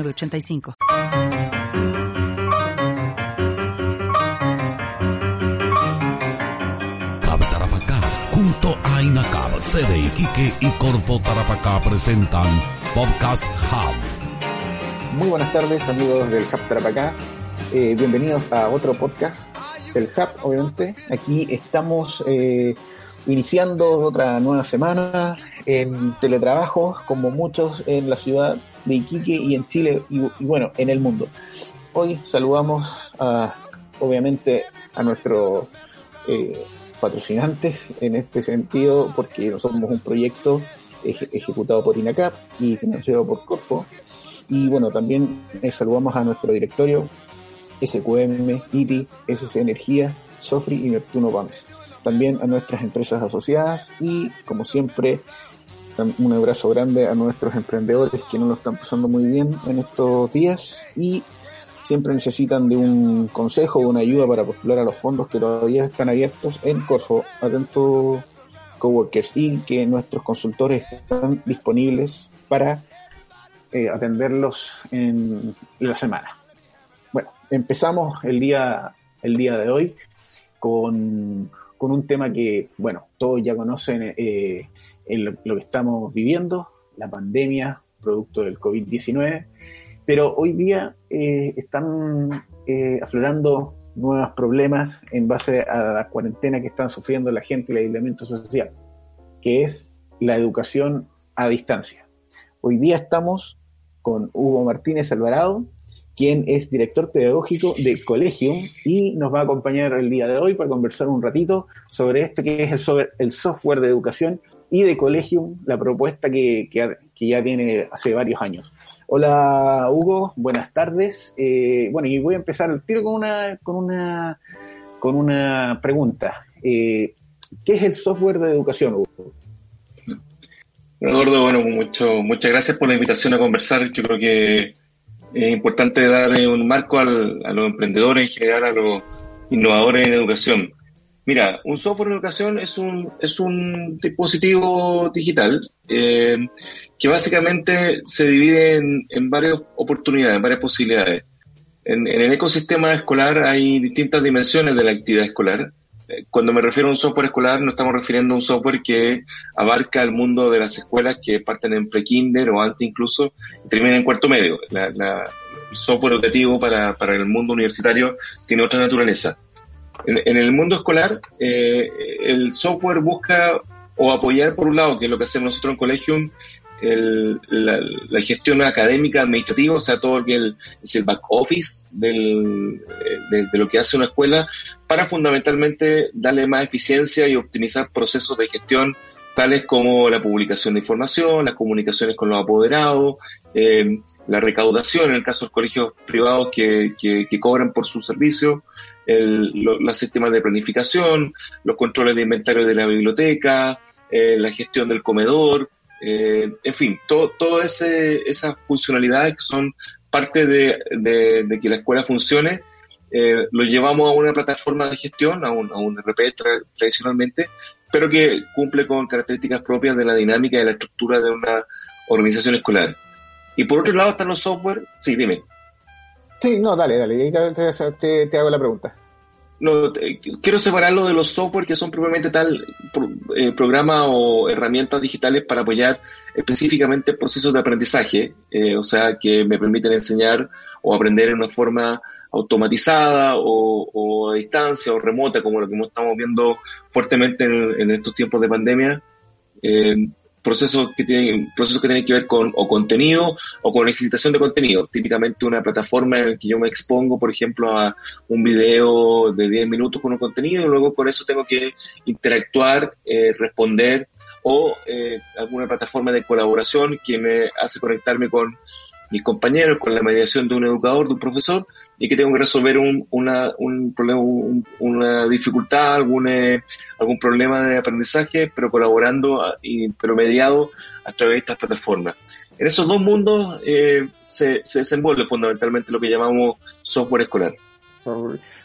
8985. Tarapacá, junto a INACAP, sede Iquique y Corfo Tarapacá presentan Podcast Hub. Muy buenas tardes, amigos del Hub Tarapacá. Eh, bienvenidos a otro podcast, el Hub, obviamente. Aquí estamos eh, iniciando otra nueva semana en teletrabajo, como muchos en la ciudad, de Iquique y en Chile y, bueno, en el mundo. Hoy saludamos a, obviamente a nuestros eh, patrocinantes en este sentido, porque somos un proyecto eje- ejecutado por INACAP y financiado por Corfo. Y bueno, también eh, saludamos a nuestro directorio SQM, ITI, SC Energía, Sofri y Neptuno Gómez. También a nuestras empresas asociadas y, como siempre, un abrazo grande a nuestros emprendedores que no lo están pasando muy bien en estos días y siempre necesitan de un consejo o una ayuda para postular a los fondos que todavía están abiertos en Corfo. Atento Coworkers y que nuestros consultores están disponibles para eh, atenderlos en la semana. Bueno, empezamos el día, el día de hoy con, con un tema que, bueno, todos ya conocen eh, lo, que estamos viviendo, la pandemia producto del COVID-19, pero hoy día eh, están eh, aflorando nuevos problemas en base a la cuarentena que están sufriendo la gente y el aislamiento social, que es la educación a distancia. Hoy día estamos con Hugo Martínez Alvarado, quien es director pedagógico de Collegium y nos va a acompañar el día de hoy para conversar un ratito sobre esto que es el software de educación y de Collegium, la propuesta que, que, ya tiene hace varios años. Hola Hugo, buenas tardes. Eh, bueno, y voy a empezar el tiro con una, con una, con una pregunta. Eh, ¿Qué es el software de educación, Hugo? Eduardo, bueno, mucho, muchas gracias por la invitación a conversar. Yo creo que es importante darle un marco al, a los emprendedores en general, a los innovadores en educación. Mira, un software en educación es un, es un dispositivo digital eh, que básicamente se divide en, en, varias oportunidades, en varias posibilidades. En, en, el ecosistema escolar hay distintas dimensiones de la actividad escolar. Cuando me refiero a un software escolar, no estamos refiriendo a un software que abarca el mundo de las escuelas que parten en pre-kinder o antes incluso y terminan en cuarto medio. La, el software educativo para, para el mundo universitario tiene otra naturaleza. En, el mundo escolar, eh, el software busca o apoyar, por un lado, que es lo que hacemos nosotros en Collegium, el, la, la, gestión académica, administrativa, o sea, todo lo que es el back office del, de, lo que hace una escuela, para fundamentalmente darle más eficiencia y optimizar procesos de gestión tales como la publicación de información, las comunicaciones con los apoderados, eh, la recaudación en el caso de los colegios privados que cobran por su servicio, el, lo, los sistemas de planificación, los controles de inventario de la biblioteca, eh, la gestión del comedor, eh, en fin, todo, todo esas funcionalidades que son parte de, de, que la escuela funcione, eh, lo llevamos a una plataforma de gestión, a un, a un RP tra tradicionalmente, pero que cumple con características propias de la dinámica y de la estructura de una organización escolar. Y por otro lado están los software, sí, dime. Sí, no, dale, dale, te, te, hago la pregunta. No, quiero separarlo de los software que son propiamente tal eh, programa o herramientas digitales para apoyar específicamente procesos de aprendizaje, eh, o sea, que me permiten enseñar o aprender en una forma automatizada o, a distancia o remota, como lo que estamos viendo fuertemente en, en estos tiempos de pandemia. Eh, procesos que tienen procesos que tienen que ver con o contenido o con ejercitación de contenido. Típicamente una plataforma en la que yo me expongo por ejemplo a un video de 10 minutos con un contenido y luego con eso tengo que interactuar eh, responder o eh, alguna plataforma de colaboración que me hace conectarme con mis compañeros, con la mediación de un educador, de un profesor, y que tengo que resolver un, una, un problema, una dificultad, algún, eh, algún problema de aprendizaje, pero colaborando, y, pero mediado a través de estas plataformas. En esos dos mundos eh, se, se desenvuelve fundamentalmente lo que llamamos software escolar.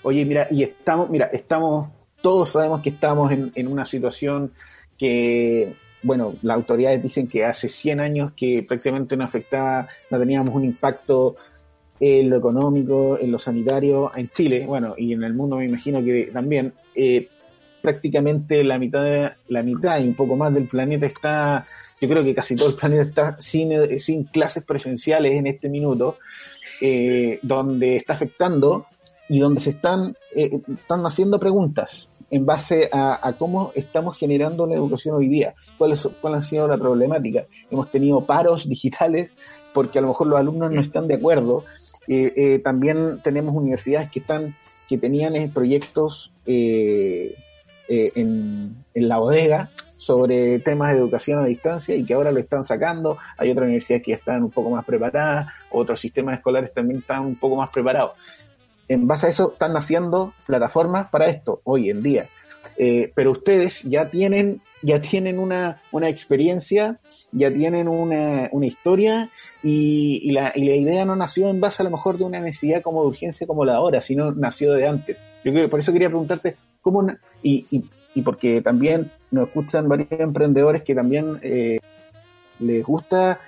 Oye, mira, y estamos, mira, estamos, todos sabemos que estamos en, en una situación que bueno, las autoridades dicen que hace 100 años que prácticamente no afectaba, no teníamos un impacto en lo económico, en lo sanitario en Chile, bueno, y en el mundo me imagino que también, eh, prácticamente la mitad, la mitad y un poco más del planeta está, yo creo que casi todo el planeta está sin, sin clases presenciales en este minuto, eh, donde está afectando y donde se están, eh, están haciendo preguntas en base a, cómo estamos generando la educación hoy día, cuál, es, cuál ha sido la problemática. Hemos tenido paros digitales porque a lo mejor los alumnos no están de acuerdo. Eh, eh, también tenemos universidades que están que tenían eh, proyectos en, en, la bodega sobre temas de educación a distancia y que ahora lo están sacando. Hay otras universidades que están un poco más preparadas, otros sistemas escolares también están un poco más preparados en base a eso están naciendo plataformas para esto hoy en día. Eh, pero ustedes ya tienen, ya tienen una, una experiencia, ya tienen una, una historia y, y, la, y, la, idea no nació en base a lo mejor de una necesidad como de urgencia como la ahora, sino nació de antes. Yo creo, por eso quería preguntarte cómo, y, y, y porque también nos escuchan varios emprendedores que también eh, les gusta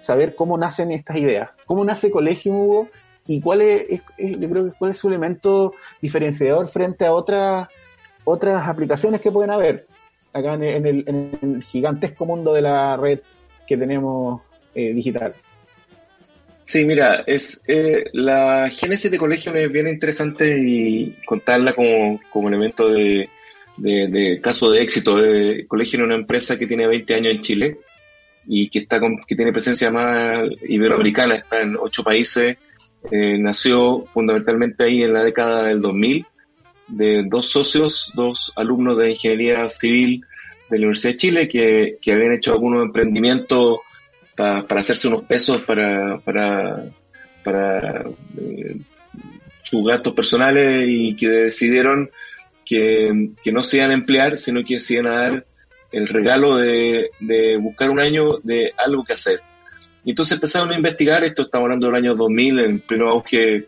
saber cómo nacen estas ideas. ¿Cómo nace Colegio Hugo y cuál es, creo que cuál es su elemento diferenciador frente a otras otras aplicaciones que pueden haber acá en el, en el, gigantesco mundo de la red que tenemos eh, digital. Sí, mira, es eh, la génesis de colegio es bien interesante y contarla como, como elemento de, de, caso de éxito. El colegio es una empresa que tiene 20 años en Chile y que está con, que tiene presencia más iberoamericana, está en ocho países eh, nació fundamentalmente ahí en la década del 2000 de dos socios, dos alumnos de ingeniería civil de la Universidad de Chile que, habían hecho algunos emprendimientos para hacerse unos pesos para, para, eh, sus gastos personales y que decidieron que, no se iban a emplear, sino que se iban a dar el regalo de buscar un año de algo que hacer. Y entonces empezaron a investigar, esto estamos hablando del año 2000, en pleno auge,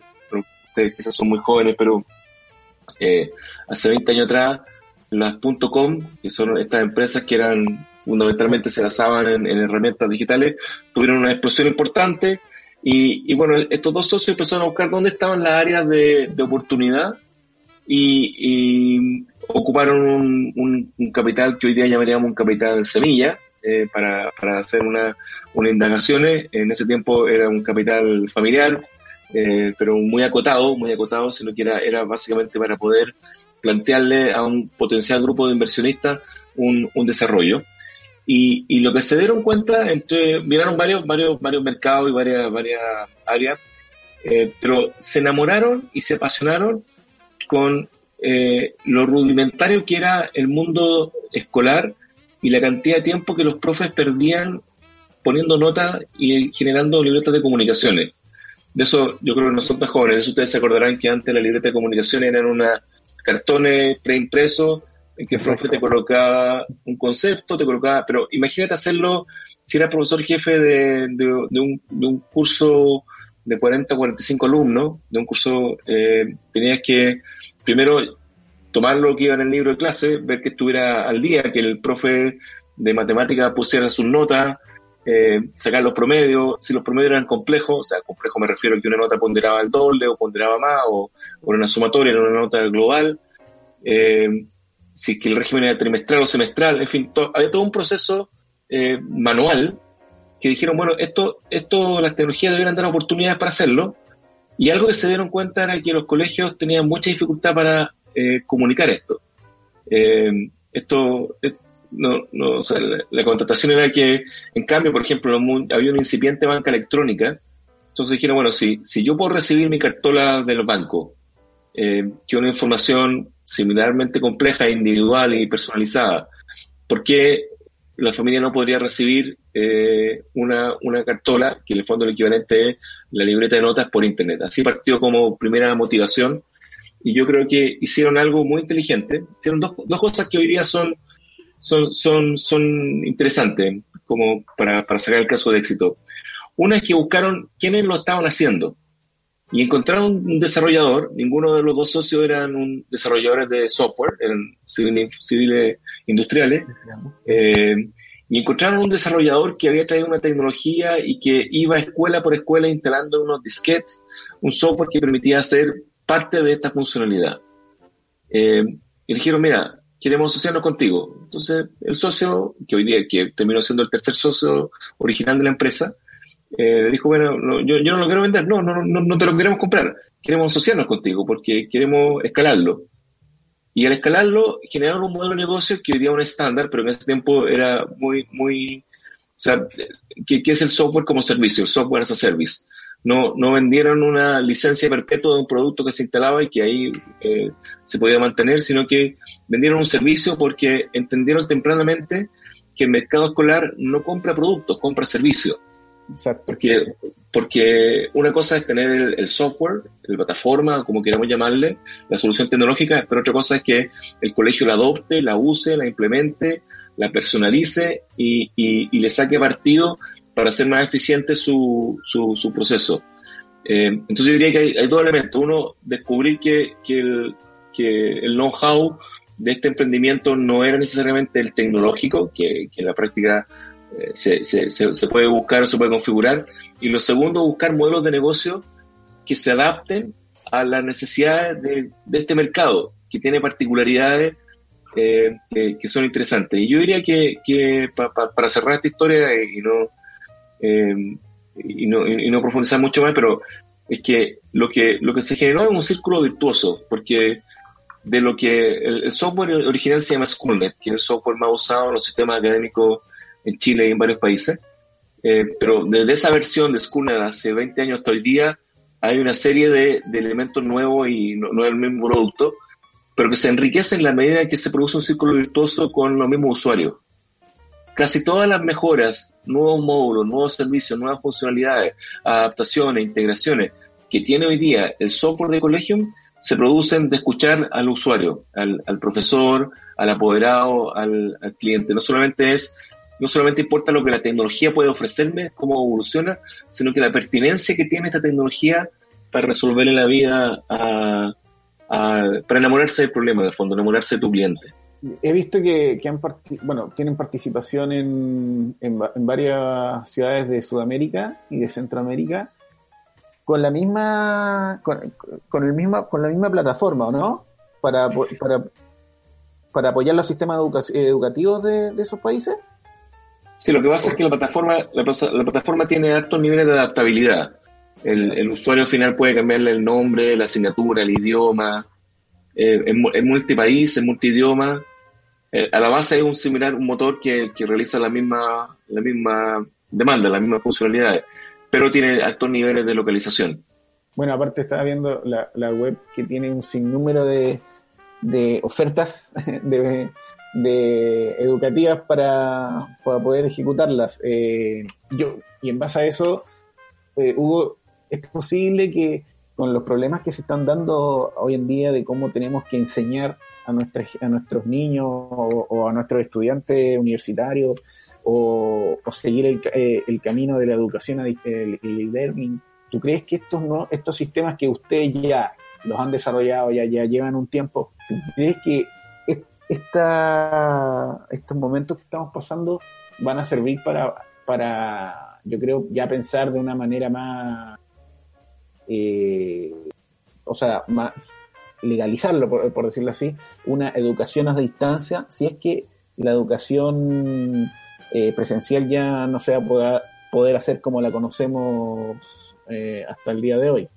ustedes quizás son muy jóvenes, pero eh, hace 20 años atrás, las .com, que son estas empresas que eran fundamentalmente se basaban en, herramientas digitales, tuvieron una explosión importante y, bueno, estos dos socios empezaron a buscar dónde estaban las áreas de, oportunidad y, ocuparon un, un, capital que hoy día llamaríamos un capital semilla, eh, para, para, hacer una, una indagaciones. En ese tiempo era un capital familiar, eh, pero muy acotado, muy acotado, sino que era, era básicamente para poder plantearle a un potencial grupo de inversionistas un, un desarrollo. Y, y, lo que se dieron cuenta, entre, miraron varios, varios, varios mercados y varias, varias áreas, eh, pero se enamoraron y se apasionaron con eh, lo rudimentario que era el mundo escolar y la cantidad de tiempo que los profes perdían poniendo notas y generando libretas de comunicaciones. De eso yo creo que nosotros jóvenes, de eso ustedes se acordarán que antes la libreta de comunicaciones eran unos cartones preimpresos en que el profe te colocaba un concepto, te colocaba, pero imagínate hacerlo si eras profesor jefe de, de, un, de un curso de 40 o 45 alumnos, de un curso, eh, tenías que primero tomar lo que iba en el libro de clase, ver que estuviera al día, que el profe de matemática pusiera sus notas, eh, sacar los promedios, si los promedios eran complejos, o sea, complejo me refiero a que una nota ponderaba el doble o ponderaba más, o, o una sumatoria era una nota global, eh, si que el régimen era trimestral o semestral, en fin, había todo un proceso eh, manual que dijeron, bueno, esto, esto, las tecnologías deberían dar oportunidades para hacerlo, y algo que se dieron cuenta era que los colegios tenían mucha dificultad para eh, comunicar esto. Eh, esto, no, la, contratación era que, en cambio, por ejemplo, había una incipiente banca electrónica, entonces dijeron, bueno, si, si yo puedo recibir mi cartola de los bancos, eh, que una información similarmente compleja, individual y personalizada, ¿por qué la familia no podría recibir eh, una, una cartola, que en el fondo el equivalente la libreta de notas por Internet. Así partió como primera motivación y yo creo que hicieron algo muy inteligente. Hicieron dos, dos cosas que hoy día son, son, son, son interesantes como para, para sacar el caso de éxito. Una es que buscaron quiénes lo estaban haciendo y encontraron un desarrollador, ninguno de los dos socios eran un desarrolladores de software, eran civiles, industriales, eh, y encontraron un desarrollador que había traído una tecnología y que iba escuela por escuela instalando unos disquetes, un software que permitía hacer parte de esta funcionalidad. Eh, y dijeron, mira, queremos asociarnos contigo. Entonces, el socio, que hoy día que terminó siendo el tercer socio original de la empresa, eh, dijo, bueno, yo, yo, no lo quiero vender, no, no, no, no te lo queremos comprar, queremos asociarnos contigo porque queremos escalarlo. Y al escalarlo generaron un modelo de negocio que hoy día es un estándar, pero en ese tiempo era muy, muy, o sea, ¿qué, es el software como servicio? El software as a service. No, no vendieron una licencia perpetua de un producto que se instalaba y que ahí eh, se podía mantener, sino que vendieron un servicio porque entendieron tempranamente que el mercado escolar no compra productos, compra servicios. Porque, porque una cosa es tener el, software, la plataforma, como queramos llamarle, la solución tecnológica, pero otra cosa es que el colegio la adopte, la use, la implemente, la personalice y, y, le saque partido para hacer más eficiente su, su, proceso. Eh, entonces yo diría que hay, dos elementos. Uno, descubrir que, que el, que el know-how de este emprendimiento no era necesariamente el tecnológico, que, que en la práctica eh, se, se, puede buscar, se puede configurar. Y lo segundo, buscar modelos de negocio que se adapten a las necesidades de, de este mercado, que tiene particularidades eh, que, son interesantes. Y yo diría que, que para cerrar esta historia y no, eh, y no, y no profundizar mucho más, pero es que lo que, lo que se generó es un círculo virtuoso, porque de lo que el, software original se llama Schoolnet, que es el software más usado en los sistemas académicos en Chile y en varios países. Eh, pero desde esa versión de Schooner hace 20 años hasta hoy día hay una serie de, elementos nuevos y no, es el mismo producto, pero que se enriquecen en la medida en que se produce un círculo virtuoso con los mismos usuarios. Casi todas las mejoras, nuevos módulos, nuevos servicios, nuevas funcionalidades, adaptaciones, integraciones que tiene hoy día el software de Collegium se producen de escuchar al usuario, al, profesor, al apoderado, al, cliente. No solamente es no solamente importa lo que la tecnología puede ofrecerme, cómo evoluciona, sino que la pertinencia que tiene esta tecnología para resolverle la vida, para enamorarse del problema, de fondo, enamorarse de tu cliente. He visto que, han bueno, tienen participación en, en, varias ciudades de Sudamérica y de Centroamérica con la misma con, el misma con la misma plataforma, ¿no? Para, para, para apoyar los sistemas educativos de esos países. Sí, lo que pasa es que la plataforma, la, plataforma tiene altos niveles de adaptabilidad. El, usuario final puede cambiarle el nombre, la asignatura, el idioma. Eh, es, multipaís, es multidioma. Eh, a la base es un similar, un motor que, realiza la misma, la misma demanda, las mismas funcionalidades, pero tiene altos niveles de localización. Bueno, aparte estaba viendo la, la web que tiene un sinnúmero de, de ofertas de, de educativas para, para poder ejecutarlas. Eh, yo, y en base a eso, eh, Hugo, es posible que con los problemas que se están dando hoy en día de cómo tenemos que enseñar a, a nuestros niños o, a nuestros estudiantes universitarios o, seguir el, eh, el, camino de la educación el, el learning, ¿tú crees que estos no estos sistemas que ustedes ya los han desarrollado, ya, ya llevan un tiempo, crees que esta, estos momentos que estamos pasando van a servir para, para yo creo, ya pensar de una manera más, eh, o sea, legalizarlo, por, decirlo así, una educación a distancia, si es que la educación eh, presencial ya no se va a poder, hacer como la conocemos eh, hasta el día de hoy.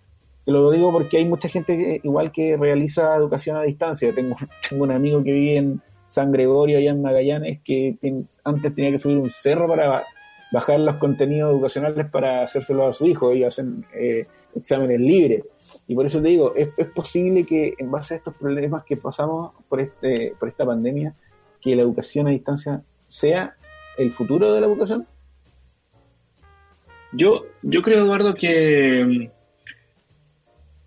Te lo digo porque hay mucha gente igual que realiza educación a distancia. Tengo, tengo un amigo que vive en San Gregorio, allá en Magallanes, que antes tenía que subir un cerro para bajar los contenidos educacionales para hacérselo a su hijo. Ellos hacen eh, exámenes libres. Y por eso te digo, es, es, posible que en base a estos problemas que pasamos por, este, por esta pandemia, que la educación a distancia sea el futuro de la educación? Yo, yo creo, Eduardo, que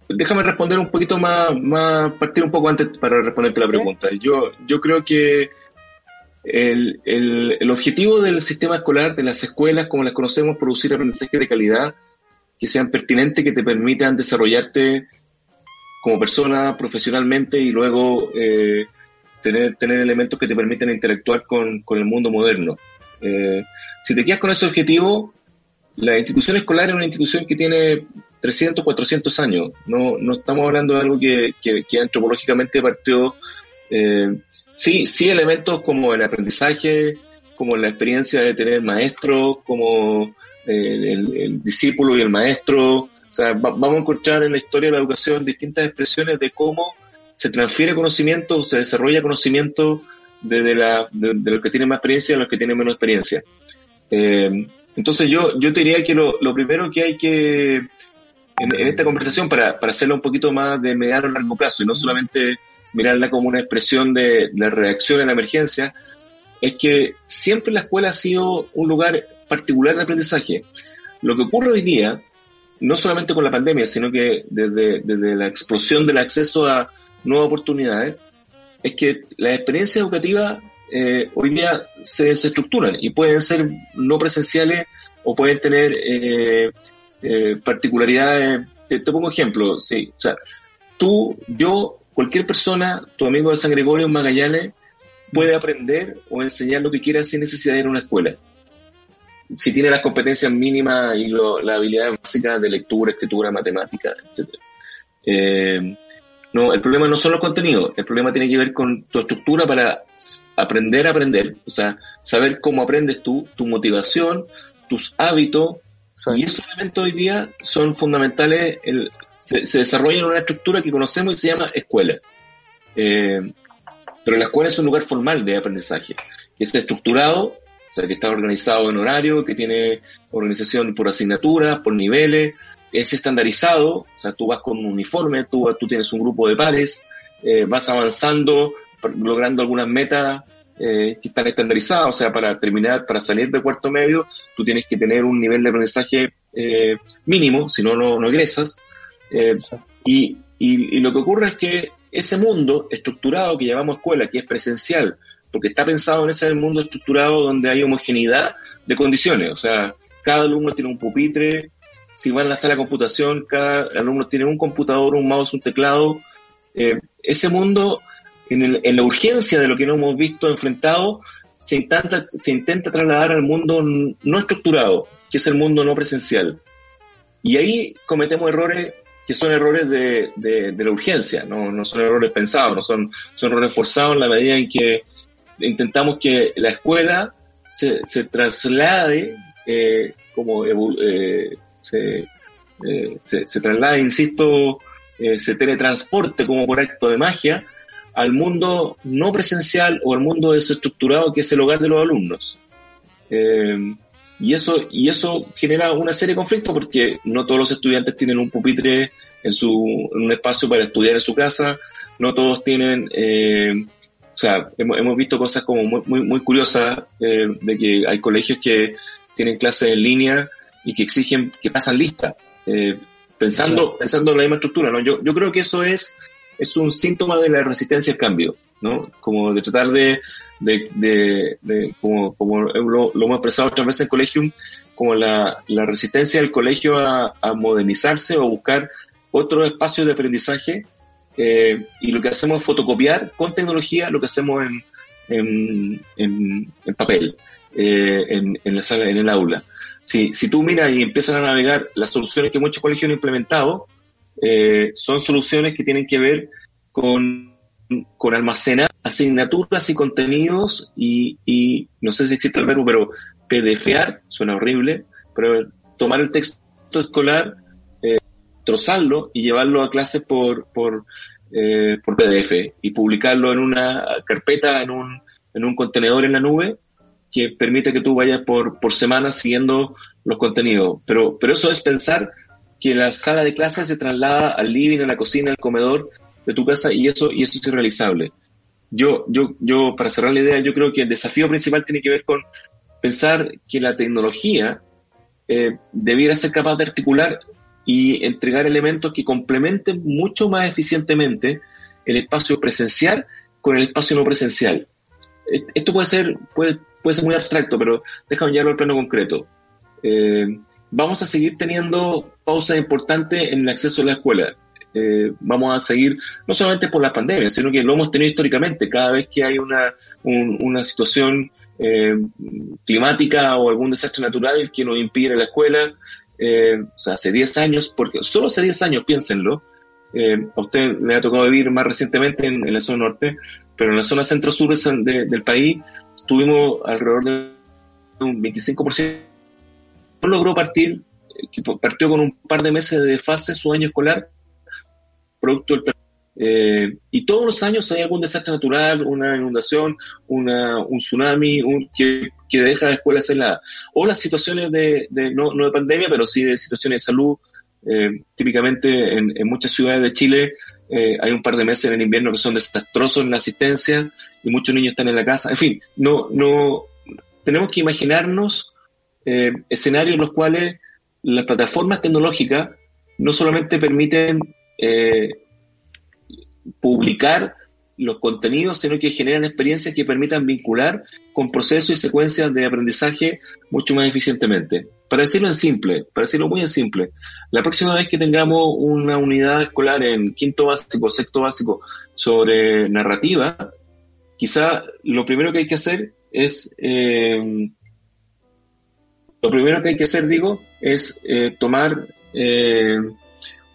déjame responder un poquito más, más, partir un poco antes para responderte la pregunta. Yo, yo creo que el, el, el, objetivo del sistema escolar, de las escuelas como las conocemos, producir aprendizaje de calidad que sean pertinentes, que te permitan desarrollarte como persona profesionalmente y luego eh, tener, tener elementos que te permitan interactuar con, con el mundo moderno. Eh, si te quedas con ese objetivo, la institución escolar es una institución que tiene 300, 400 años. No, no estamos hablando de algo que, que, antropológicamente partió. Eh, sí, sí, elementos como el aprendizaje, como la experiencia de tener maestros, como eh, el, discípulo y el maestro. O sea, vamos a encontrar en la historia de la educación distintas expresiones de cómo se transfiere conocimiento o se desarrolla conocimiento desde la, de, los que tienen más experiencia a los que tienen menos experiencia. Eh, entonces yo, yo te diría que lo, lo primero que hay que en, esta conversación para, para hacerla un poquito más de mediano a largo plazo y no solamente mirarla como una expresión de, la reacción a la emergencia, es que siempre la escuela ha sido un lugar particular de aprendizaje. Lo que ocurre hoy día, no solamente con la pandemia, sino que desde, desde la explosión del acceso a nuevas oportunidades, es que las experiencias educativas eh, hoy día se, estructuran y pueden ser no presenciales o pueden tener eh, eh, particularidades. Te, pongo ejemplo, sí, o sea, tú, yo, cualquier persona, tu amigo de San Gregorio Magallanes, puede aprender o enseñar lo que quiera sin necesidad de una escuela. Si tiene las competencias mínimas y lo, las habilidades básicas de lectura, escritura, matemática, etc. Eh, no, el problema no son los contenidos, el problema tiene que ver con tu estructura para aprender a aprender, o sea, saber cómo aprendes tú, tu motivación, tus hábitos, y esos elementos hoy día son fundamentales, el, se, desarrollan en una estructura que conocemos y se llama escuela. Eh, pero la escuela es un lugar formal de aprendizaje, que es estructurado, sea, que está organizado en horario, que tiene organización por asignatura, por niveles, es estandarizado, o sea, tú vas con un uniforme, tú, tú tienes un grupo de pares, eh, vas avanzando, logrando algunas metas eh, que están estandarizadas, o sea, para terminar, para salir de cuarto medio, tú tienes que tener un nivel de aprendizaje eh, mínimo, si no, no egresas. Y, y, lo que ocurre es que ese mundo estructurado que llamamos escuela, que es presencial, porque está pensado en ese mundo estructurado donde hay homogeneidad de condiciones, o sea, cada alumno tiene un pupitre, si va en la sala de computación, cada alumno tiene un computador, un mouse, un teclado. ese mundo en, la urgencia de lo que no hemos visto enfrentado, se intenta, se intenta trasladar al mundo no estructurado, que es el mundo no presencial. Y ahí cometemos errores que son errores de, de, la urgencia, no, no, son errores pensados, no son, son errores forzados en la medida en que intentamos que la escuela se, se traslade eh, como eh, se, eh, se, se, traslade, insisto, se teletransporte como por acto de magia al mundo no presencial o al mundo desestructurado que es el hogar de los alumnos. Y eso, y eso genera una serie de conflictos porque no todos los estudiantes tienen un pupitre en su, un espacio para estudiar en su casa, no todos tienen, eh, o sea, hemos, visto cosas como muy, muy, curiosas eh, de que hay colegios que tienen clases en línea y que exigen que pasan lista, pensando, pensando en la misma estructura, ¿no? Yo, yo creo que eso es es un síntoma de la resistencia al cambio, ¿no? Como de tratar de, de, de, como, como lo, hemos expresado otras veces en Colegium, como la, la resistencia del colegio a, a, modernizarse o buscar otros espacios de aprendizaje. Eh, y lo que hacemos es fotocopiar con tecnología lo que hacemos en, en, en, papel, eh, en, en, la sala, en el aula. Si, si tú miras y empiezas a navegar las soluciones que muchos colegios han implementado, eh, son soluciones que tienen que ver con, con almacenar asignaturas y contenidos y, y, no sé si existe el verbo, pero pdfear, suena horrible, pero tomar el texto escolar, trozarlo y llevarlo a clase por, por, eh, por PDF y publicarlo en una carpeta, en un, en un contenedor en la nube que permite que tú vayas por, por semana siguiendo los contenidos. Pero, pero eso es pensar que la sala de clases se traslada al living, a la cocina, al comedor de tu casa y eso, y eso es irrealizable. Yo, yo, yo, para cerrar la idea, yo creo que el desafío principal tiene que ver con pensar que la tecnología eh, debiera ser capaz de articular y entregar elementos que complementen mucho más eficientemente el espacio presencial con el espacio no presencial. Eh, esto puede ser, puede, puede ser muy abstracto, pero déjame llevarlo al plano concreto. Eh, vamos a seguir teniendo pausas importantes en el acceso a la escuela. Eh, vamos a seguir, no solamente por la pandemia, sino que lo hemos tenido históricamente. Cada vez que hay una, una situación climática o algún desastre natural que nos impide la escuela, eh, hace 10 años, porque solo hace 10 años, piénsenlo, a usted le ha tocado vivir más recientemente en, la zona norte, pero en la zona centro-sur del país tuvimos alrededor de un 25%. No logró partir, partió con un par de meses de fase su año escolar producto del eh, y todos los años hay algún desastre natural, una inundación, una, un tsunami un, que, que, deja la escuela la O las situaciones de, no, no, de pandemia, pero sí de situaciones de salud. Eh, típicamente en, muchas ciudades de Chile eh, hay un par de meses en el invierno que son desastrosos en la asistencia y muchos niños están en la casa. En fin, no, no, tenemos que imaginarnos escenarios en los cuales las plataformas tecnológicas no solamente permiten eh, publicar los contenidos, sino que generan experiencias que permitan vincular con procesos y secuencias de aprendizaje mucho más eficientemente. Para decirlo en simple, para decirlo muy en simple, la próxima vez que tengamos una unidad escolar en quinto básico, sexto básico sobre narrativa, quizá lo primero que hay que hacer es, eh, lo primero que hay que hacer, digo, es eh, tomar eh,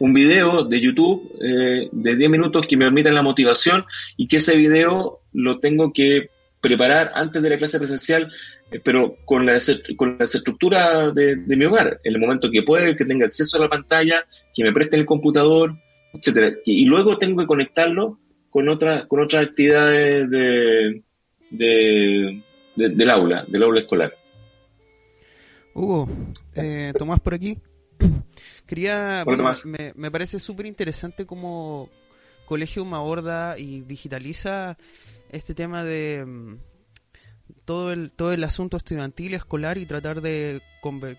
un video de YouTube eh, de 10 minutos que me permita la motivación y que ese video lo tengo que preparar antes de la clase presencial, eh, pero con la, con la estructura de, mi hogar, en el momento que pueda, que tenga acceso a la pantalla, que me presten el computador, etcétera. Y, luego tengo que conectarlo con otras con otras actividades de, del aula, del aula escolar. Hugo, eh, Tomás por aquí. Quería, me, me, parece súper interesante cómo Colegio aborda y digitaliza este tema de mm, todo el, todo el asunto estudiantil escolar y tratar de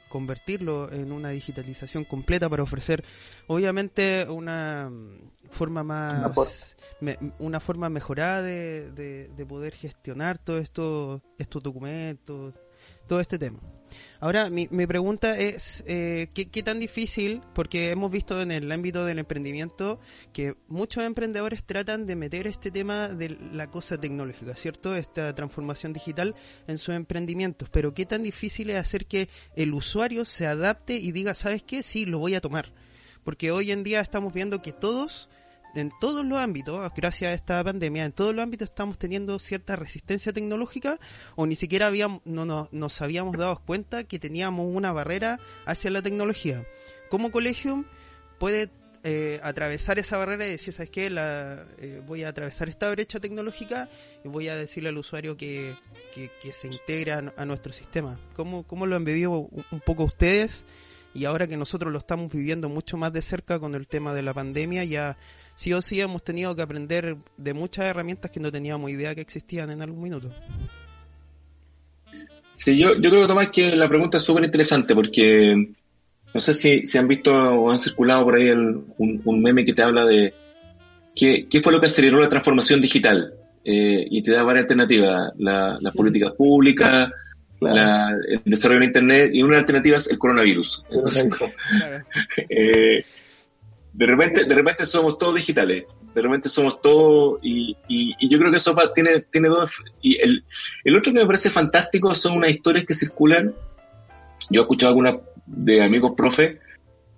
convertirlo en una digitalización completa para ofrecer, obviamente, una mm, forma más una forma mejorada de, de, de poder gestionar todos esto, estos documentos, todo este tema. Ahora, mi, mi pregunta es, eh, ¿qué, tan difícil? Porque hemos visto en el ámbito del emprendimiento que muchos emprendedores tratan de meter este tema de la cosa tecnológica, ¿cierto? Esta transformación digital en sus emprendimientos. Pero ¿qué tan difícil es hacer que el usuario se adapte y diga, ¿sabes qué? Sí, lo voy a tomar. Porque hoy en día estamos viendo que todos en todos los ámbitos, gracias a esta pandemia, en todos los ámbitos estamos teniendo cierta resistencia tecnológica o ni siquiera habíamos, no, nos habíamos dado cuenta que teníamos una barrera hacia la tecnología. ¿Cómo Colegium puede eh, atravesar esa barrera y decir, ¿sabes qué? La, eh, voy a atravesar esta brecha tecnológica y voy a decirle al usuario que, que, se integra a, nuestro sistema. ¿Cómo, ¿Cómo lo han vivido un poco ustedes? Y ahora que nosotros lo estamos viviendo mucho más de cerca con el tema de la pandemia, ya sí o sí hemos tenido que aprender de muchas herramientas que no teníamos idea que existían en algún minuto. Sí, yo, yo creo, Tomás, que la pregunta es súper interesante porque no sé si, si han visto o han circulado por ahí un, meme que te habla de qué, qué, fue lo que aceleró la transformación digital eh, y te da varias alternativas, la, las políticas públicas, el desarrollo de Internet y una alternativa es el coronavirus. eh, de repente, de repente somos todos digitales, de repente somos todos, y, y, yo creo que eso tiene, tiene dos, y el, el otro que me parece fantástico son unas historias que circulan, yo he escuchado algunas de amigos profe,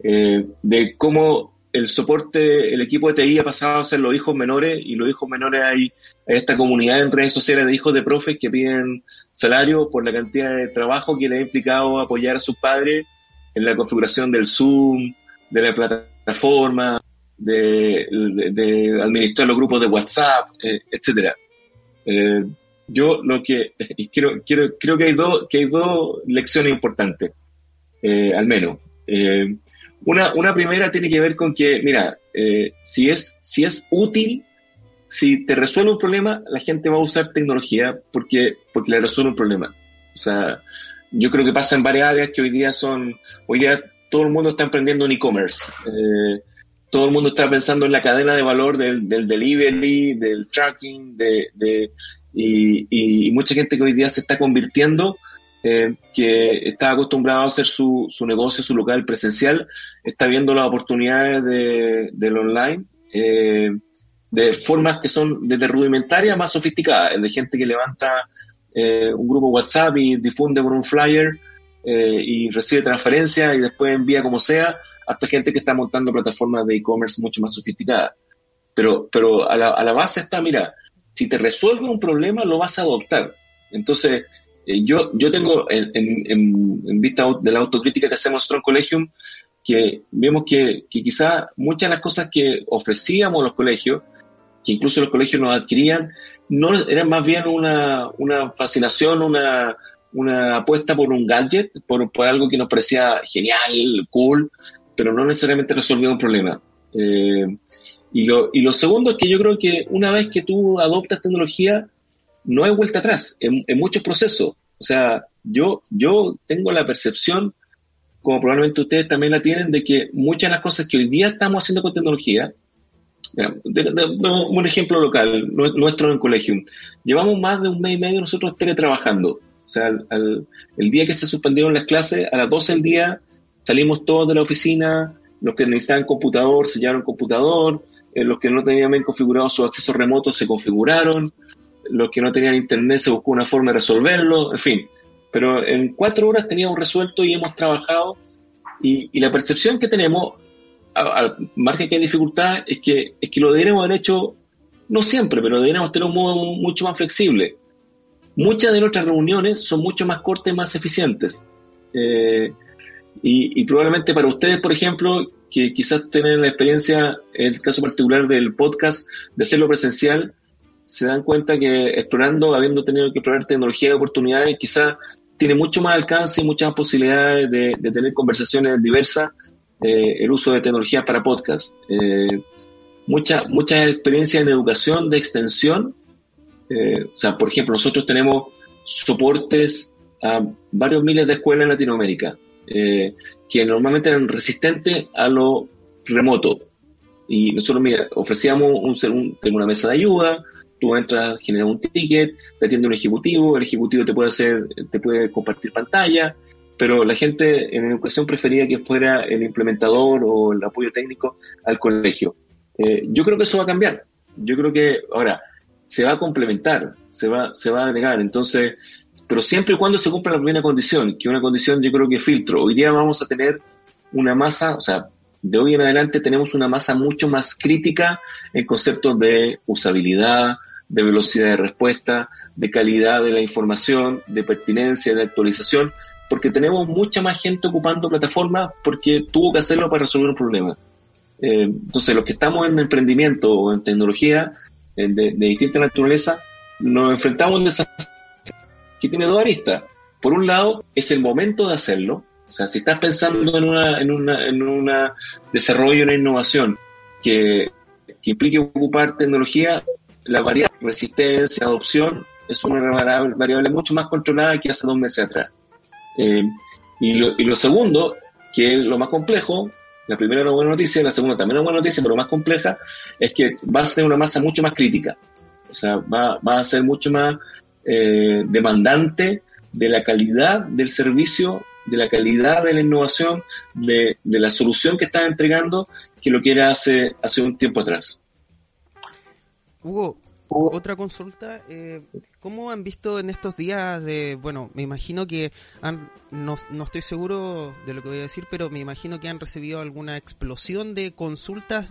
eh, de cómo el soporte, el equipo de TI ha pasado a ser los hijos menores, y los hijos menores hay, esta comunidad en redes sociales de hijos de profes que piden salario por la cantidad de trabajo que les ha implicado apoyar a sus padres en la configuración del Zoom, de la plataforma, de, administrar los grupos de WhatsApp, eh, etcétera. Eh, yo lo que quiero, quiero, creo que hay dos, que hay dos lecciones importantes, eh, al menos. Eh, una, una primera tiene que ver con que, mira, eh, si es, si es útil, si te resuelve un problema, la gente va a usar tecnología porque, porque le resuelve un problema. O sea, yo creo que pasa en varias áreas que hoy día son, hoy día todo el mundo está emprendiendo en e-commerce. Eh, todo el mundo está pensando en la cadena de valor del, delivery, del tracking, de, de y, mucha gente que hoy día se está convirtiendo, eh, que está acostumbrado a hacer su, su negocio, su local presencial, está viendo las oportunidades de, del online eh, de formas que son desde rudimentarias más sofisticadas, de gente que levanta eh, un grupo WhatsApp y difunde por un flyer y recibe transferencias y después envía como sea, hasta gente que está montando plataformas de e-commerce mucho más sofisticadas. Pero, pero a la, a la base está, mira, si te resuelve un problema, lo vas a adoptar. Entonces, eh, yo, yo tengo en, vista de la autocrítica que hacemos nosotros en Collegium, que vemos que, que quizá muchas de las cosas que ofrecíamos los colegios, que incluso los colegios nos adquirían, no eran más bien una, una fascinación, una, una apuesta por un gadget, por, por, algo que nos parecía genial, cool, pero no necesariamente resolvía un problema. Eh, y lo, y lo segundo es que yo creo que una vez que tú adoptas tecnología, no hay vuelta atrás en, muchos procesos. O sea, yo, yo tengo la percepción, como probablemente ustedes también la tienen, de que muchas de las cosas que hoy día estamos haciendo con tecnología, un ejemplo local, nuestro en Colegium, llevamos más de un mes y medio nosotros teletrabajando. O sea, el día que se suspendieron las clases, a las 12 del día salimos todos de la oficina, los que necesitaban computador se llevaron computador, eh, los que no tenían bien configurado su acceso remoto se configuraron, los que no tenían internet se buscó una forma de resolverlo, en fin. Pero en cuatro horas teníamos resuelto y hemos trabajado y, la percepción que tenemos, al margen que hay dificultad, es que, es que lo deberíamos haber hecho, no siempre, pero deberíamos tener un modo mucho más flexible. Muchas de nuestras reuniones son mucho más cortas y más eficientes. Eh, y, y, probablemente para ustedes, por ejemplo, que quizás tienen la experiencia, en el caso particular del podcast, de hacerlo presencial, se dan cuenta que explorando, habiendo tenido que explorar tecnología de oportunidades, quizás tiene mucho más alcance y muchas posibilidades de, tener conversaciones diversas eh, el uso de tecnologías para podcast. Eh, muchas experiencias en educación de extensión. Eh, o sea, por ejemplo, nosotros tenemos soportes a varios miles de escuelas en Latinoamérica. Eh, que normalmente eran resistentes a lo remoto. Y nosotros, mira, ofrecíamos un, una mesa de ayuda, tú entras, generas un ticket, te atiende un ejecutivo, el ejecutivo te puede hacer, te puede compartir pantalla, pero la gente en educación prefería que fuera el implementador o el apoyo técnico al colegio. Eh, yo creo que eso va a cambiar. Yo creo que ahora se va a complementar, se va, se va a agregar. Entonces, pero siempre y cuando se cumpla la primera condición, que una condición yo creo que filtro. Hoy día vamos a tener una masa, o sea, de hoy en adelante tenemos una masa mucho más crítica en conceptos de usabilidad, de velocidad de respuesta, de calidad de la información, de pertinencia, de actualización, porque tenemos mucha más gente ocupando plataformas porque tuvo que hacerlo para resolver un problema. Eh, entonces, los que estamos en emprendimiento o en tecnología de, de distinta naturaleza, nos enfrentamos a un desafío que tiene dos aristas. Por un lado, es el momento de hacerlo. O sea, si estás pensando en una, en una, en una desarrollo, una innovación que, que implique ocupar tecnología, la variable resistencia, adopción, es una variable, mucho más controlada que hace dos meses atrás. Eh, y, lo, y lo segundo, que es lo más complejo, la primera es una buena noticia, la segunda también es una buena noticia, pero más compleja, es que va a ser una masa mucho más crítica. O sea, va, va a ser mucho más eh, demandante de la calidad del servicio, de la calidad de la innovación, de, la solución que estás entregando, que lo que era hace, hace un tiempo atrás. Hugo, otra consulta, eh, ¿cómo han visto en estos días de, bueno, me imagino que han, no, no, estoy seguro de lo que voy a decir, pero me imagino que han recibido alguna explosión de consultas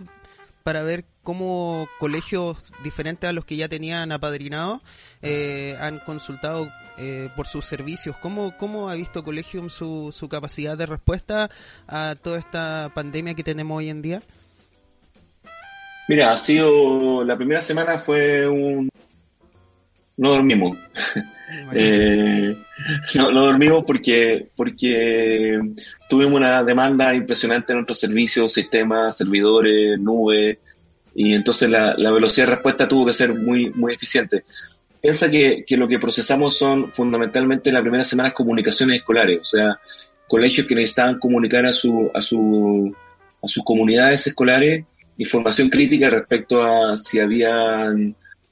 para ver cómo colegios diferentes a los que ya tenían apadrinados eh, han consultado eh, por sus servicios. ¿Cómo, ¿Cómo ha visto Colegium su, su capacidad de respuesta a toda esta pandemia que tenemos hoy en día? Mira, ha sido, la primera semana fue un... No dormimos. eh, no, no, dormimos porque, porque tuvimos una demanda impresionante en nuestros servicios, sistemas, servidores, nube, y entonces la, la, velocidad de respuesta tuvo que ser muy, muy eficiente. piensa que, que, lo que procesamos son fundamentalmente en las primeras semanas comunicaciones escolares, o sea, colegios que necesitaban comunicar a, su, a, su, a sus comunidades escolares información crítica respecto a si había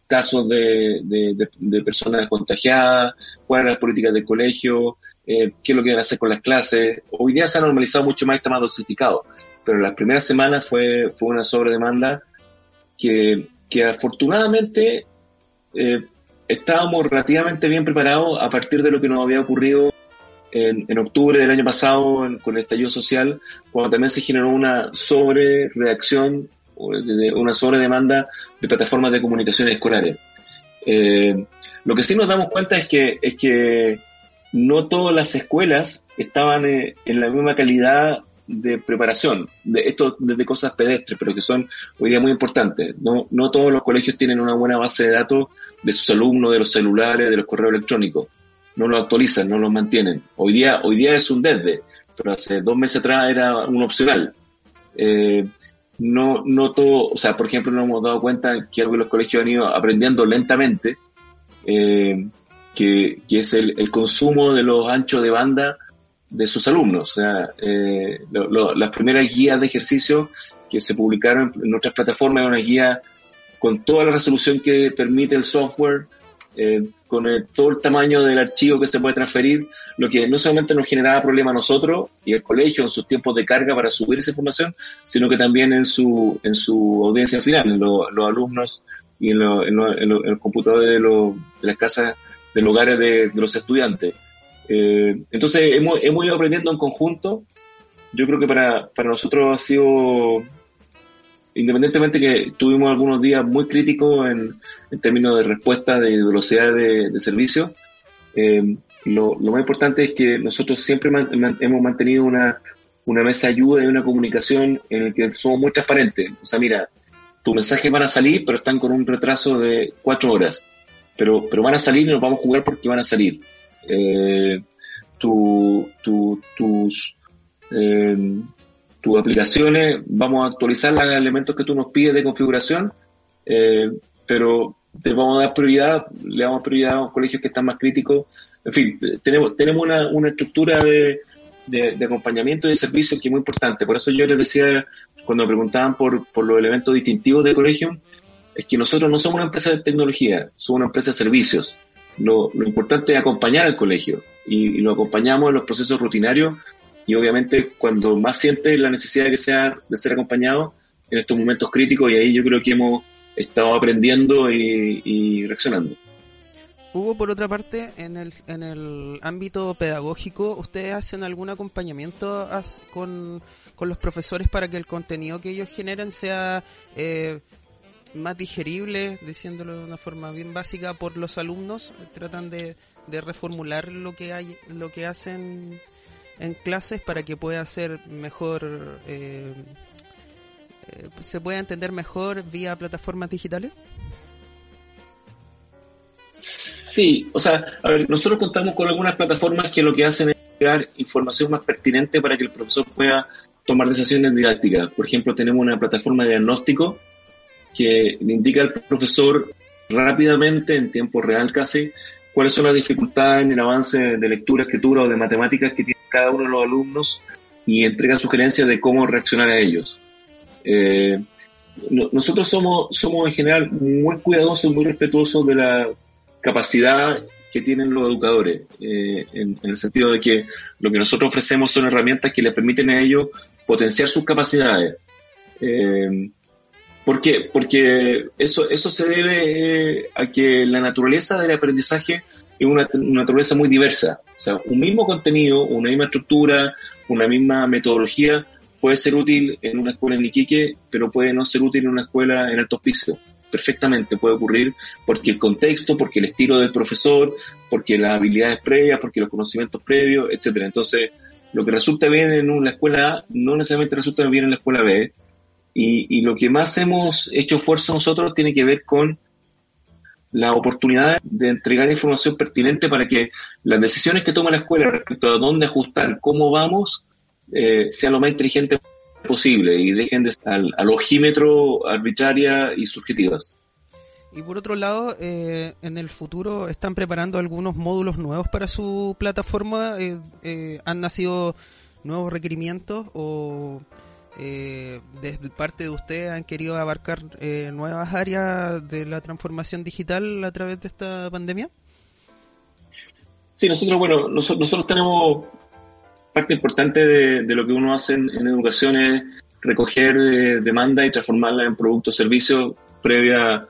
casos de, de, personas contagiadas, cuáles eran las políticas del colegio, eh, qué es lo que iban a hacer con las clases. Hoy día se ha normalizado mucho más, está más dosificado, pero las primeras semanas fue, fue una sobredemanda que, que afortunadamente eh, estábamos relativamente bien preparados a partir de lo que nos había ocurrido en, en octubre del año pasado con el estallido social, cuando también se generó una sobre reacción, una sobre demanda de plataformas de comunicación escolares. Eh, lo que sí nos damos cuenta es que, es que no todas las escuelas estaban eh, en la misma calidad de preparación, de esto desde cosas pedestres, pero que son hoy día muy importantes. No todos los colegios tienen una buena base de datos de sus alumnos, de los celulares, de los correos electrónicos. No lo actualizan, no lo mantienen. Hoy día, hoy día es un desde, pero hace dos meses atrás era un opcional. Eh, no, no todo, o sea, por ejemplo, nos hemos dado cuenta que algo los colegios han ido aprendiendo lentamente, eh, que, que, es el, el, consumo de los anchos de banda de sus alumnos. O sea, eh, las primeras guías de ejercicio que se publicaron en nuestras plataformas, una guía con toda la resolución que permite el software, eh, con todo el tamaño del archivo que se puede transferir, lo que no solamente nos generaba problema a nosotros y el colegio en sus tiempos de carga para subir esa información, sino que también en su, en su audiencia final, en los alumnos y en, en, el computador de, de las casas, de hogares de, de los estudiantes. Eh, entonces hemos, hemos ido aprendiendo en conjunto. Yo creo que para, para nosotros ha sido independientemente que tuvimos algunos días muy críticos en, términos de respuesta de velocidad de, servicio, eh, lo, más importante es que nosotros siempre hemos mantenido una, una mesa de ayuda y una comunicación en el que somos muy transparentes. O sea, mira, tus mensajes van a salir, pero están con un retraso de cuatro horas. Pero, pero van a salir y nos vamos a jugar porque van a salir. Eh, tu, tu, tus, eh, tus aplicaciones, vamos a actualizar los elementos que tú nos pides de configuración, eh, pero te vamos a dar prioridad, le damos prioridad a los colegios que están más críticos. En fin, tenemos, tenemos una, una estructura de, de, acompañamiento y de servicio que es muy importante. Por eso yo les decía, cuando me preguntaban por, por los elementos distintivos del colegio, es que nosotros no somos una empresa de tecnología, somos una empresa de servicios. Lo, lo importante es acompañar al colegio y, lo acompañamos en los procesos rutinarios y obviamente cuando más siente la necesidad de que sea de ser acompañado en estos momentos críticos y ahí yo creo que hemos estado aprendiendo y, y reaccionando. Hugo, por otra parte, en el, en el ámbito pedagógico, ¿ustedes hacen algún acompañamiento con, con los profesores para que el contenido que ellos generan sea eh, más digerible, diciéndolo de una forma bien básica, por los alumnos? ¿Tratan de, de reformular lo que, hay, lo que hacen en clases para que pueda ser mejor, eh, eh, se pueda entender mejor vía plataformas digitales? Sí, o sea, a ver, nosotros contamos con algunas plataformas que lo que hacen es crear información más pertinente para que el profesor pueda tomar decisiones didácticas. Por ejemplo, tenemos una plataforma de diagnóstico que le indica al profesor rápidamente, en tiempo real casi, cuáles son las dificultades en el avance de lectura, escritura o de matemáticas que tiene cada uno de los alumnos y entrega sugerencias de cómo reaccionar a ellos. Eh, nosotros somos, somos en general muy cuidadosos, muy respetuosos de la capacidad que tienen los educadores, eh, en, el sentido de que lo que nosotros ofrecemos son herramientas que les permiten a ellos potenciar sus capacidades. Eh, ¿Por qué? Porque eso, eso se debe a que la naturaleza del aprendizaje es una, una, naturaleza muy diversa. O sea, un mismo contenido, una misma estructura, una misma metodología puede ser útil en una escuela en Iquique, pero puede no ser útil en una escuela en Alto Hospicio. Perfectamente puede ocurrir porque el contexto, porque el estilo del profesor, porque las habilidades previas, porque los conocimientos previos, etcétera. Entonces, lo que resulta bien en una escuela A no necesariamente resulta bien en la escuela B y, y, lo que más hemos hecho esfuerzo nosotros tiene que ver con la oportunidad de entregar información pertinente para que las decisiones que toma la escuela respecto a dónde ajustar, cómo vamos, eh, sean lo más inteligente posible y dejen de estar al, al ojímetro arbitraria y subjetivas. Y por otro lado, eh, en el futuro están preparando algunos módulos nuevos para su plataforma. Eh, ¿Han nacido nuevos requerimientos o desde parte de usted han querido abarcar nuevas áreas de la transformación digital a través de esta pandemia? Sí, nosotros, bueno, nosotros, tenemos parte importante de, lo que uno hace en, educación es recoger demanda y transformarla en productos servicios previa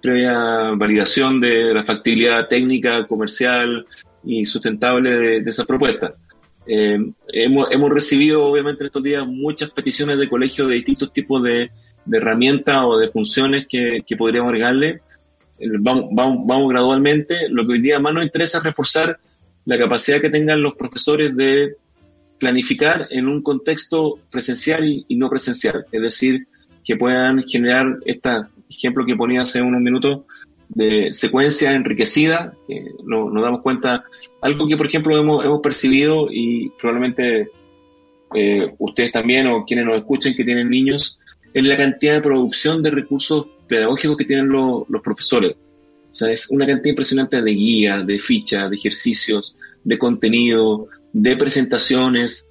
previa validación de la factibilidad técnica, comercial y sustentable de, esa propuesta. Eh, hemos, hemos, recibido, obviamente, en estos días muchas peticiones de colegios de distintos tipos de, herramientas o de funciones que, podríamos agregarle. Vamos, gradualmente. Lo que hoy día más nos interesa es reforzar la capacidad que tengan los profesores de planificar en un contexto presencial y, y no presencial. Es decir, que puedan generar esta ejemplo que ponía hace unos minutos de secuencia enriquecida, que nos, damos cuenta, algo que por ejemplo hemos, hemos percibido y probablemente eh, ustedes también o quienes nos escuchen que tienen niños, es la cantidad de producción de recursos pedagógicos que tienen los profesores. O sea, es una cantidad impresionante de guías, de fichas, de ejercicios, de contenido, de presentaciones,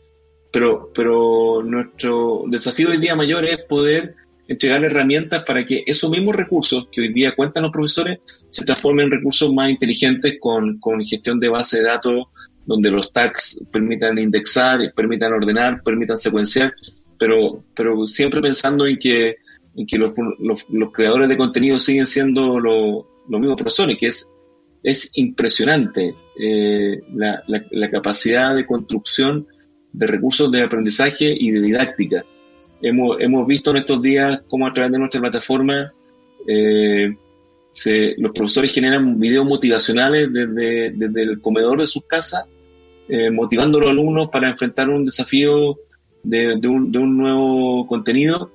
pero, pero nuestro desafío hoy día mayor es poder entregar herramientas para que esos mismos recursos que hoy día cuentan los profesores se transformen en recursos más inteligentes con, con gestión de base de datos, donde los tags permitan indexar, permitan ordenar, permitan secuenciar, pero, pero siempre pensando en que, en que los, los, creadores de contenido siguen siendo los mismos profesores, que es, es impresionante eh, la, la capacidad de construcción de recursos de aprendizaje y de didáctica Hemos, hemos visto en estos días cómo a través de nuestra plataforma eh, los profesores generan videos motivacionales desde, desde el comedor de sus casas, eh, motivando a los alumnos para enfrentar un desafío de, un, de un, nuevo contenido.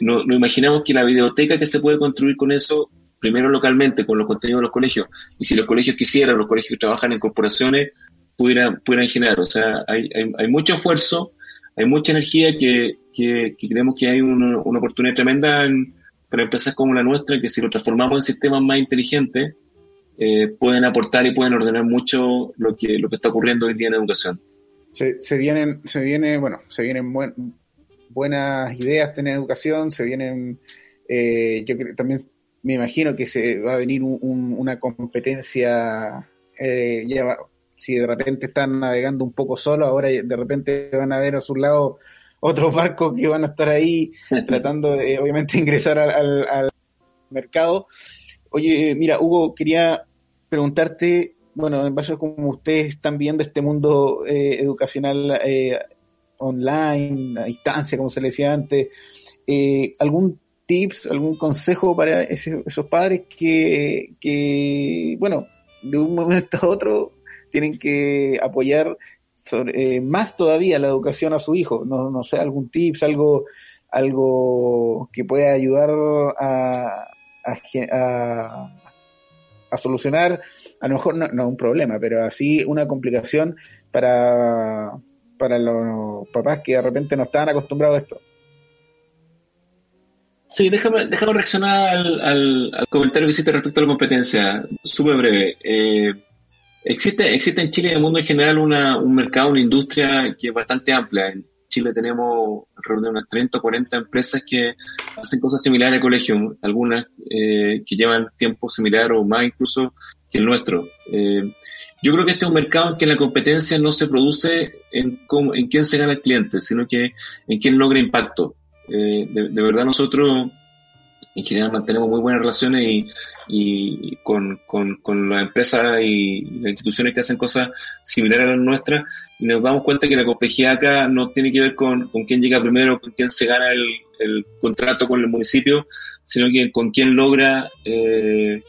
Nos no imaginamos que la biblioteca que se puede construir con eso, primero localmente, con los contenidos de los colegios, y si los colegios quisieran, los colegios que trabajan en corporaciones, pudieran, pudieran generar. O sea, hay, hay mucho esfuerzo, hay mucha energía que, que, creemos que hay una, oportunidad tremenda para empresas como la nuestra, que si lo transformamos en sistemas más inteligentes, eh, pueden aportar y pueden ordenar mucho lo que, lo que está ocurriendo hoy día en educación. Se, se vienen, se viene, bueno, se vienen buenas ideas en educación, se vienen, eh, yo también me imagino que se va a venir una competencia, eh, ya si de repente están navegando un poco solo, ahora de repente van a ver a su lado otros barcos que van a estar ahí tratando de, obviamente, ingresar al, mercado. Oye, mira, Hugo, quería preguntarte, bueno, en base a cómo ustedes están viendo este mundo eh, educacional eh, online, a distancia, como se le decía antes, eh, ¿algún tips, algún consejo para esos padres que, que, bueno, de un momento a otro tienen que apoyar eh, más todavía la educación a su hijo. No, no sé, algún tips, algo, algo que pueda ayudar a, a, solucionar, a lo mejor no, no, un problema, pero así una complicación para, para los papás que de repente no estaban acostumbrados a esto. Sí, déjame, déjame reaccionar al, al, comentario que hiciste respecto a la competencia. Súper breve. Eh, Existe, existe en Chile y en el mundo en general una, un mercado, una industria que es bastante amplia. En Chile tenemos alrededor de unas 30 o 40 empresas que hacen cosas similares a colegio, algunas eh, que llevan tiempo similar o más incluso que el nuestro. Eh, yo creo que este es un mercado en que la competencia no se produce en, cómo, en quién se gana el cliente, sino que en quién logra impacto. Eh, de, de, verdad nosotros en general mantenemos muy buenas relaciones y, y con, con, con las empresas y las instituciones que hacen cosas similares a las nuestras, nos damos cuenta que la complejidad acá no tiene que ver con, con quién llega primero, con quién se gana el, el contrato con el municipio, sino que con quién logra eh,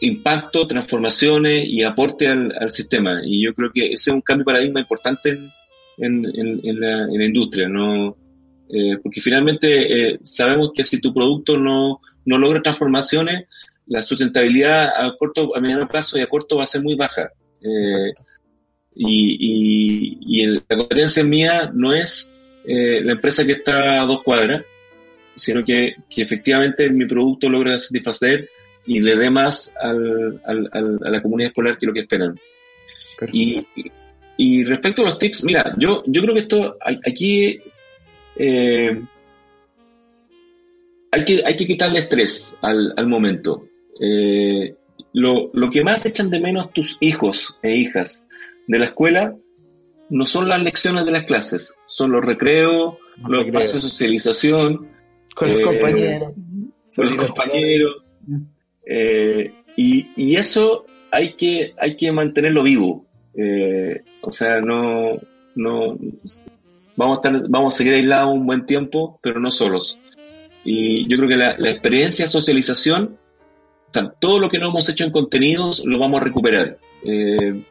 impacto, transformaciones y aporte al, al, sistema. Y yo creo que ese es un cambio de paradigma importante en, en, en, la, en industria, ¿no? Eh, porque finalmente eh, sabemos que si tu producto no, no logra transformaciones, la sustentabilidad a corto, a mediano plazo y a corto va a ser muy baja. Eh, y, y, la competencia mía no es eh, la empresa que está a dos cuadras, sino que, que efectivamente mi producto logra satisfacer y le dé más al, a la comunidad escolar que lo que esperan. Y, y, respecto a los tips, mira, yo, yo creo que esto aquí eh, hay, que, hay que quitarle estrés al, al momento. Eh, lo, lo que más echan de menos tus hijos e hijas de la escuela no son las lecciones de las clases, son los recreos, los espacios de socialización. Con los eh, compañeros. Con los compañeros. Eh, y, y, eso hay que, hay que mantenerlo vivo. Eh, o sea, no, no, vamos a estar, vamos a seguir aislados un buen tiempo, pero no solos. Y yo creo que la, la experiencia de socialización, o sea, todo lo que no hemos hecho en contenidos lo vamos a recuperar. Eh,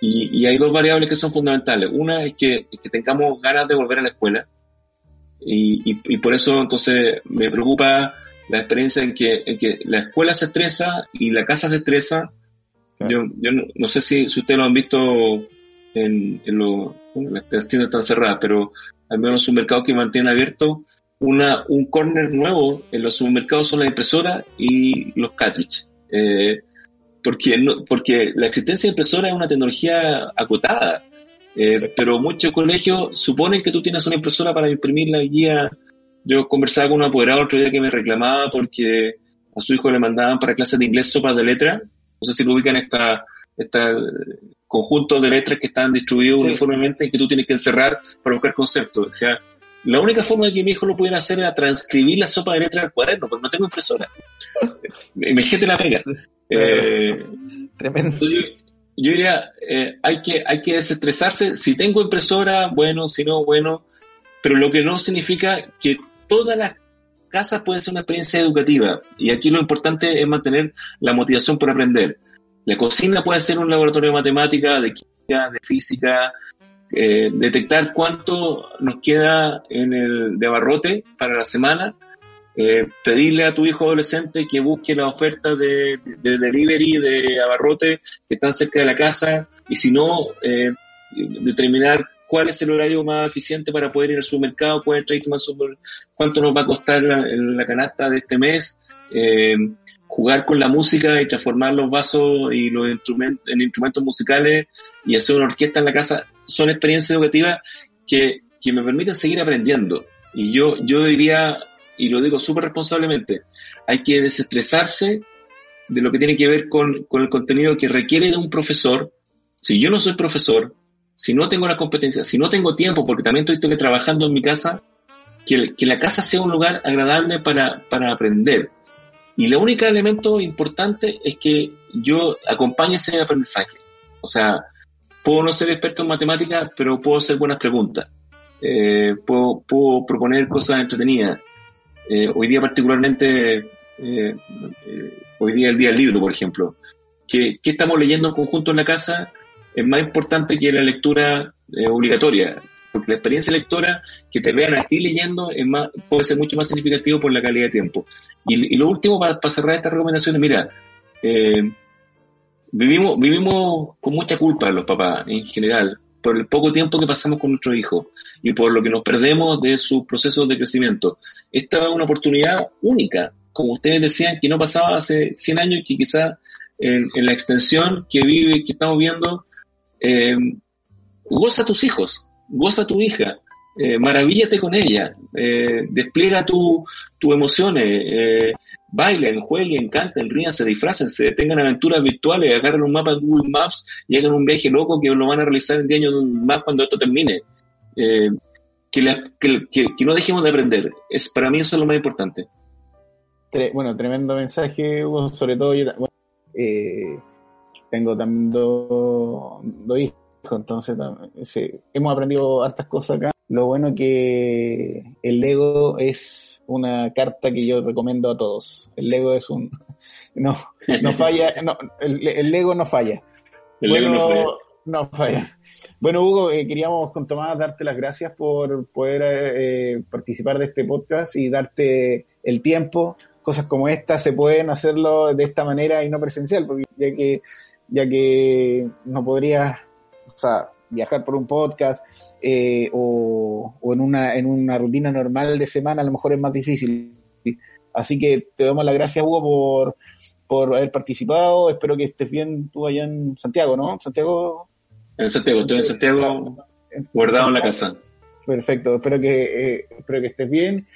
y, hay dos variables que son fundamentales. Una es que, tengamos ganas de volver a la escuela. Y, por eso entonces me preocupa la experiencia en que, en que la escuela se estresa y la casa se estresa. Yo, yo no, sé si, si ustedes lo han visto en, en lo, las tiendas están cerradas, pero al menos los supermercados que mantienen abierto una, un corner nuevo en los supermercados son las impresoras y los cartridges. Eh, porque, no, porque la existencia de impresora es una tecnología acotada, eh, pero muchos colegios suponen que tú tienes una impresora para imprimir la guía. Yo conversaba con un apoderado otro día que me reclamaba porque a su hijo le mandaban para clases de inglés sopas de letra. No sé si lo ubican esta, esta conjunto de letras que están distribuidos uniformemente y que tú tienes que encerrar para buscar conceptos. O sea, la única forma de que mi hijo lo pudiera hacer era transcribir la sopa de letra al cuaderno, porque no tengo impresora. Imagínate la pega. Eh, Tremendo. Yo, diría, eh, hay, que, hay que desestresarse. Si tengo impresora, bueno, si no, bueno. Pero lo que no significa que todas las casas pueden ser una experiencia educativa. Y aquí lo importante es mantener la motivación por aprender. La cocina puede ser un laboratorio de matemática, de química, de física, eh, detectar cuánto nos queda en el de abarrote para la semana eh, pedirle a tu hijo adolescente que busque la oferta de, de, delivery, de abarrote que están cerca de la casa y si no, eh, determinar cuál es el horario más eficiente para poder ir al supermercado, puede traer más cuánto nos va a costar la, la canasta de este mes, eh, jugar con la música y transformar los vasos y los instrumentos en instrumentos musicales y hacer una orquesta en la casa, son experiencias educativas que, que me permiten seguir aprendiendo. Y yo, yo diría y lo digo súper responsablemente, hay que desestresarse de lo que tiene que ver con, el contenido que requiere de un profesor. Si yo no soy profesor, si no tengo la competencia, si no tengo tiempo, porque también estoy trabajando en mi casa, que, que la casa sea un lugar agradable para, para aprender. Y el único elemento importante es que yo acompañe ese aprendizaje. O sea, puedo no ser experto en matemáticas, pero puedo hacer buenas preguntas. Eh, puedo, proponer cosas entretenidas. Eh, hoy día particularmente, eh, hoy día el día del libro, por ejemplo, ¿qué, estamos leyendo en conjunto en la casa? Es más importante que la lectura obligatoria, porque la experiencia lectora, que te vean a ti leyendo, es más, puede ser mucho más significativo por la calidad de tiempo. Y, lo último, para, cerrar estas recomendaciones, mira, vivimos, vivimos con mucha culpa los papás en general, por el poco tiempo que pasamos con nuestros hijos y por lo que nos perdemos de sus procesos de crecimiento. Esta es una oportunidad única, como ustedes decían, que no pasaba hace 100 años y que quizás en, la extensión que vive, que estamos viendo, eh, goza tus hijos, goza tu hija, eh, maravíllate con ella, eh, despliega tus tu emociones, eh, bailen, jueguen, canten, rían, se disfracen, se tengan aventuras virtuales, agarren un mapa de Google Maps y hagan un viaje loco que lo van a realizar en 10 años más cuando esto termine. Eh, que, no dejemos de aprender. Es, para mí eso es lo más importante. bueno, tremendo mensaje, Hugo, sobre todo yo eh, tengo también dos, hijos, entonces hemos aprendido hartas cosas acá. Lo bueno que el Lego es una carta que yo recomiendo a todos. El Lego es un... No, no falla, no, el, Lego no falla. El bueno, Lego no falla. Bueno, Hugo, eh, queríamos con Tomás darte las gracias por poder eh, participar de este podcast y darte el tiempo. Cosas como esta se pueden hacerlo de esta manera y no presencial, porque ya que, ya que no podrías o sea, viajar por un podcast, eh, o, en, una, en una rutina normal de semana a lo mejor es más difícil. Así que te damos las gracias, Hugo, por, por haber participado. Espero que estés bien tú allá en Santiago, ¿no? Santiago. En Santiago, estoy en Santiago, guardado en la casa. Perfecto, espero que, eh, espero que estés bien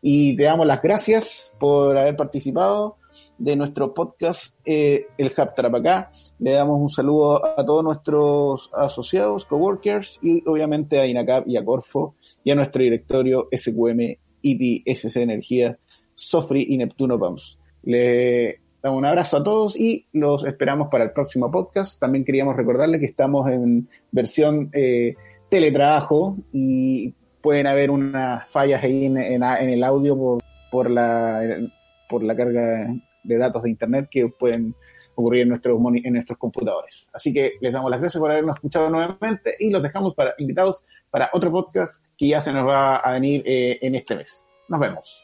y te damos las gracias por haber participado de nuestro podcast eh, El Hub Tarapacá. Le damos un saludo a todos nuestros asociados, coworkers y obviamente a INACAP y a Corfo y a nuestro directorio SQM, ITI, SC Energía, Sofri y Neptuno Pumps. Le damos un abrazo a todos y los esperamos para el próximo podcast. También queríamos recordarles que estamos en versión eh, teletrabajo y pueden haber unas fallas ahí en, el audio por, por, la, por la carga de datos de Internet que pueden ocurrir en nuestros, en nuestros computadores. Así que les damos las gracias por habernos escuchado nuevamente y los dejamos para invitados para otro podcast que ya se nos va a venir eh, en este mes. Nos vemos.